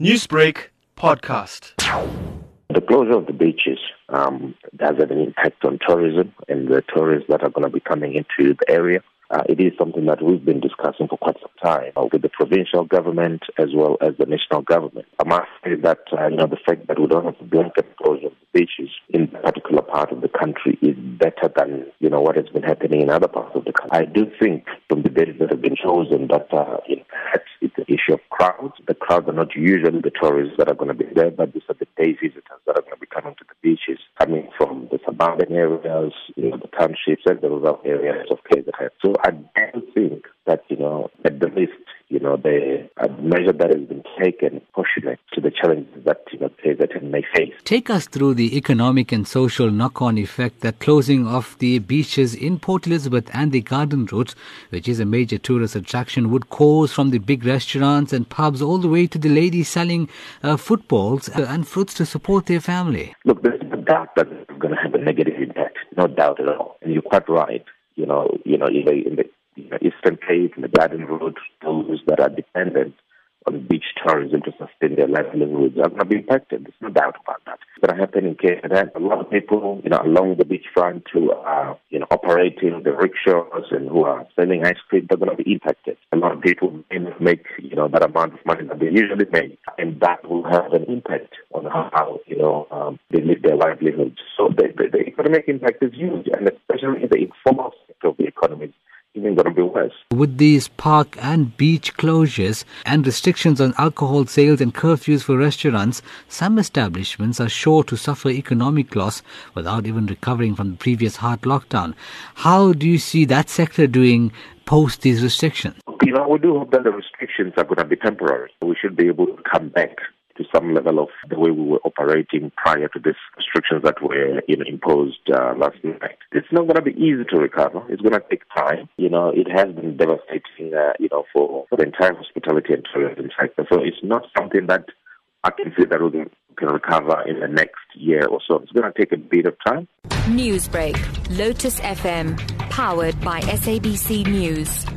Newsbreak podcast. The closure of the beaches um, has an impact on tourism and the tourists that are going to be coming into the area. Uh, it is something that we've been discussing for quite some time uh, with the provincial government as well as the national government. I must say that uh, you know the fact that we don't have a blanket closure of the beaches in a particular part of the country is better than you know what has been happening in other parts of the country. I do think from the days that have been chosen that uh, you know, an issue of crowds. The crowds are not usually the tourists that are going to be there, but these are the day visitors that are going to be coming to the beaches, coming from the suburban areas, you know, the townships and the rural areas of KZN. So I do think that, you know, at the least, know, the measure that has been taken proportionate to the challenges that, you know, KZN may face. Take us through the economic and social knock-on effect that closing of the beaches in Port Elizabeth and the Garden Route, which is a major tourist attraction, would cause from the big restaurants and pubs all the way to the ladies selling uh, footballs uh, and fruits to support their family. Look, there's no doubt that it's going to have a negative impact, no doubt at all. And you're quite right. You know, you know, in the, in the know, Eastern Cape, in the Garden Route, those that are dependent on beach tourism to sustain their livelihoods are going to be impacted. There's no doubt about that. It's going to happen in Canada. A lot of people, you know, along the beachfront who are, you know, operating the rickshaws and who are selling ice cream, they're going to be impacted. A lot of people may not make, you know, that amount of money that they usually make. And that will have an impact on how, you know, um, they live their livelihoods. So the, the, the economic impact is huge, and especially in the informal sector of the economy even going to be worse. With these park and beach closures and restrictions on alcohol sales and curfews for restaurants, some establishments are sure to suffer economic loss without even recovering from the previous hard lockdown. How do you see that sector doing post these restrictions? You know, we do hope that the restrictions are going to be temporary. We should be able to come back to some level of the way we were operating prior to these restrictions that were you know, imposed uh, last night. It's not going to be easy to recover. It's going to take time. You know, it has been devastating, uh, you know, for, for the entire hospitality and tourism sector. So it's not something that I can see that we can recover in the next year or so. It's going to take a bit of time. Newsbreak, Lotus FM, powered by SABC News.